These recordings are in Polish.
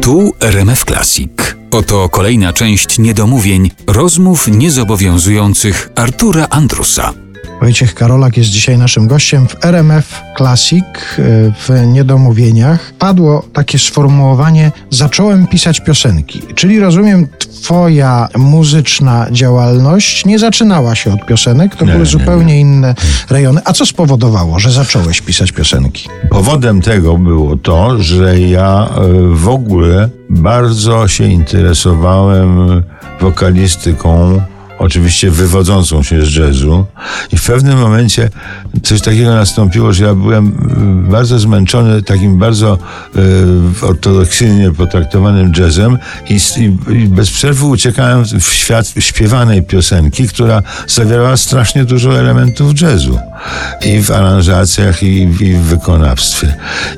Tu RMF Classic. Oto kolejna część niedomówień rozmów niezobowiązujących Artura Andrusa. Wojciech Karolak jest dzisiaj naszym gościem w RMF Classic e, w Niedomówieniach. Padło takie sformułowanie zacząłem pisać piosenki, czyli rozumiem twoja muzyczna działalność nie zaczynała się od piosenek, to Nie, były nie, zupełnie inne rejony. A co spowodowało, że zacząłeś pisać piosenki? Powodem tego było to, że ja e, w ogóle bardzo się interesowałem wokalistyką, oczywiście wywodzącą się z jazzu. I w pewnym momencie coś takiego nastąpiło, że ja byłem e, bardzo zmęczony takim bardzo e, ortodoksyjnie potraktowanym jazzem i, i, i bez przerwy uciekałem w świat śpiewanej piosenki, która zawierała strasznie dużo elementów jazzu. I w aranżacjach, i, i w wykonawstwie.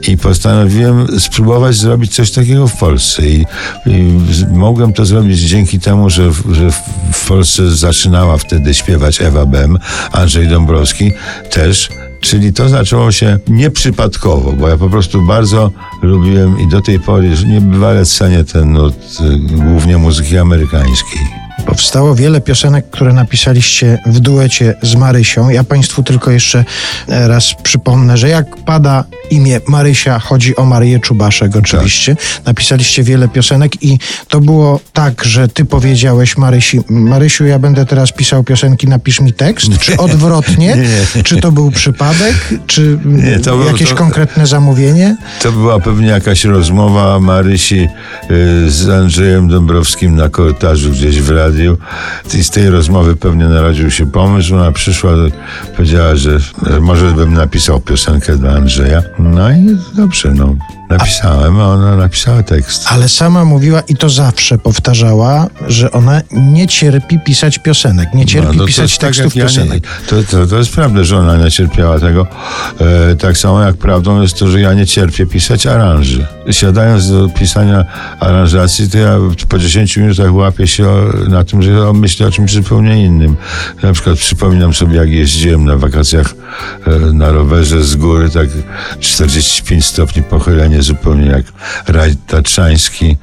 I postanowiłem spróbować zrobić coś takiego w Polsce. I, i mogłem to zrobić dzięki temu, że, że w Polsce zaczynała wtedy śpiewać Ewa Bem, Andrzej Dąbrowski też. Czyli to zaczęło się nieprzypadkowo, bo ja po prostu bardzo lubiłem i do tej pory że niebywale cenię ten nurt y, głównie muzyki amerykańskiej. Powstało wiele piosenek, które napisaliście w duecie z Marysią. Ja Państwu tylko jeszcze e, raz przypomnę, że jak pada imię Marysia, chodzi o Maryję Czubaszek oczywiście. Napisaliście wiele piosenek i to było tak, że Ty powiedziałeś Marysi, Marysiu, ja będę teraz pisał piosenki, napisz mi tekst, czy odwrotnie? Nie. Czy to był przypadek, czy Nie, to jakieś to- konkretne zamówienie? To była pewnie jakaś rozmowa Marysi y, z Andrzejem Dąbrowskim na korytarzu gdzieś w radiu. I z tej rozmowy pewnie narodził się pomysł. Ona przyszła, powiedziała, że że może bym napisał piosenkę dla Andrzeja. No i dobrze, no. Napisałem, a ona napisała tekst. Ale sama mówiła i to zawsze powtarzała, że ona nie cierpi pisać piosenek, nie cierpi No, no pisać tak, tekstów jak ja piosenek. Nie, to, to, to jest prawda, że ona nie cierpiała tego. E, tak samo jak prawdą jest to, że ja nie cierpię pisać aranży. Siadając do pisania aranżacji, to ja po 10 minutach łapię się na tym, że myślę o czymś zupełnie innym. Na przykład przypominam sobie, jak jeździłem na wakacjach e, na rowerze z góry, tak 45 stopni pochylenie, zupełnie jak raj tatrzański.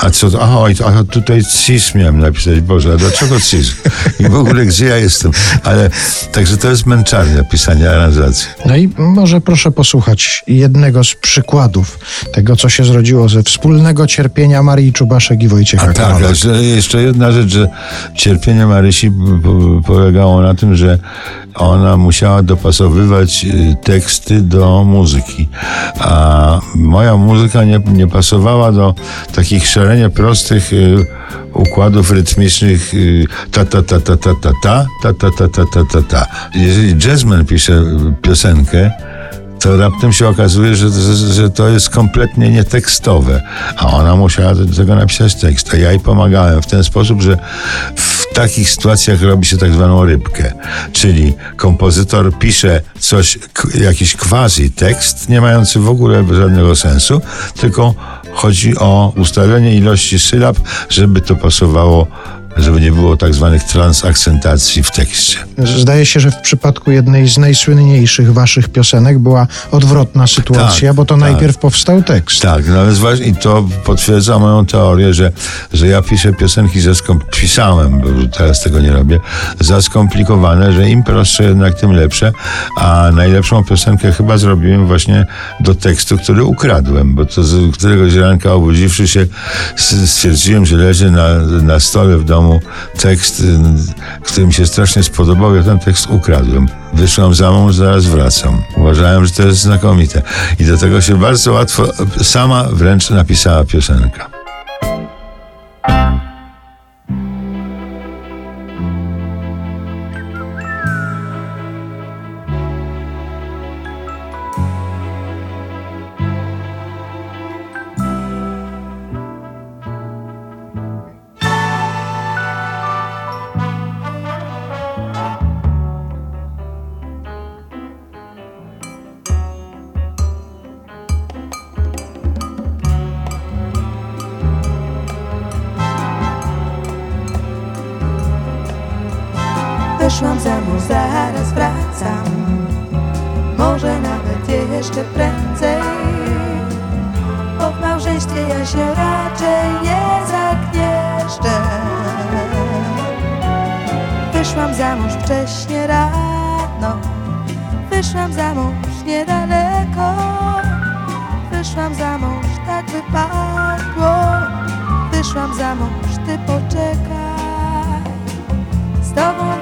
A, co to? Aha, oj, a tutaj cis miałem napisać. Boże, a dlaczego cis? I w ogóle gdzie ja jestem? Ale także to jest męczarnia pisanie aranżacji. No i może proszę posłuchać jednego z przykładów tego, co się zrodziło ze wspólnego cierpienia Marii Czubaszek i Wojciecha Tak, a że jeszcze jedna rzecz, że cierpienie Marysi po- polegało na tym, że ona musiała dopasowywać y, teksty do muzyki, a moja muzyka nie, nie pasowała do takich szalenie prostych y, układów rytmicznych y, ta ta ta ta ta ta ta ta ta ta ta ta ta ta. Jeżeli jazzman pisze y, piosenkę, to raptem się okazuje, że, że, że to jest kompletnie nietekstowe, a ona musiała do tego napisać tekst. A ja jej pomagałem w ten sposób, że w takich sytuacjach robi się tak zwaną rybkę, czyli kompozytor pisze coś, jakiś quasi tekst, nie mający w ogóle żadnego sensu, tylko chodzi o ustalenie ilości sylab, żeby to pasowało, żeby nie było tak zwanych transakcentacji w tekście. Zdaje się, że w przypadku jednej z najsłynniejszych waszych piosenek była odwrotna sytuacja, Tak, bo to tak. najpierw powstał tekst. Tak, no ale zważ, i to potwierdza moją teorię, że, że ja piszę piosenki skom- pisałem, bo teraz tego nie robię, za skomplikowane, że im prostsze jednak tym lepsze, a najlepszą piosenkę chyba zrobiłem właśnie do tekstu, który ukradłem, bo to z któregoś ranka obudziwszy się stwierdziłem, że leży na, na stole w domu tekst, y, który mi się strasznie spodobał, ja ten tekst ukradłem. Wyszłam za mąż, zaraz wracam. Uważałem, że to jest znakomite. I do tego się bardzo łatwo, sama wręcz napisała piosenka. Wyszłam za mąż, zaraz wracam. Może nawet jeszcze prędzej. Bo w małżeństwie ja się raczej nie zagnieszczę Wyszłam za mąż wcześnie rano. Wyszłam za mąż niedaleko. Wyszłam za mąż, tak wypadło. Wyszłam za mąż, ty poczekaj. Z tobą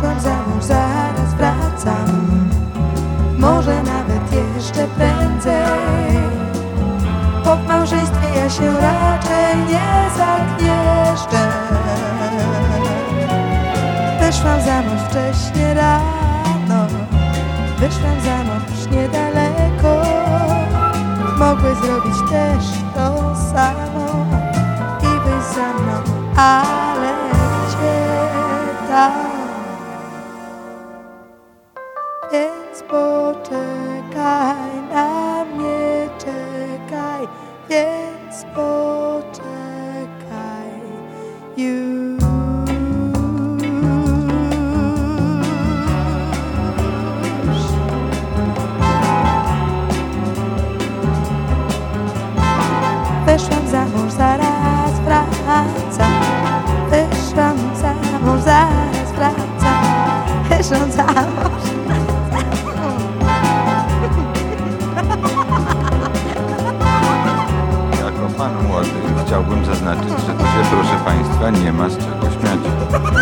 Wyszłam za mąż, zaraz wracam Może nawet jeszcze prędzej. Po małżeństwie ja się raczej nie zagnieszczę Wyszłam za mąż wcześnie rano Wyszłam za mąż niedaleko. Mogłeś zrobić też to samo I być za mną, ale Jako pan młody chciałbym zaznaczyć, że tu się, proszę państwa, nie ma z czego śmiać.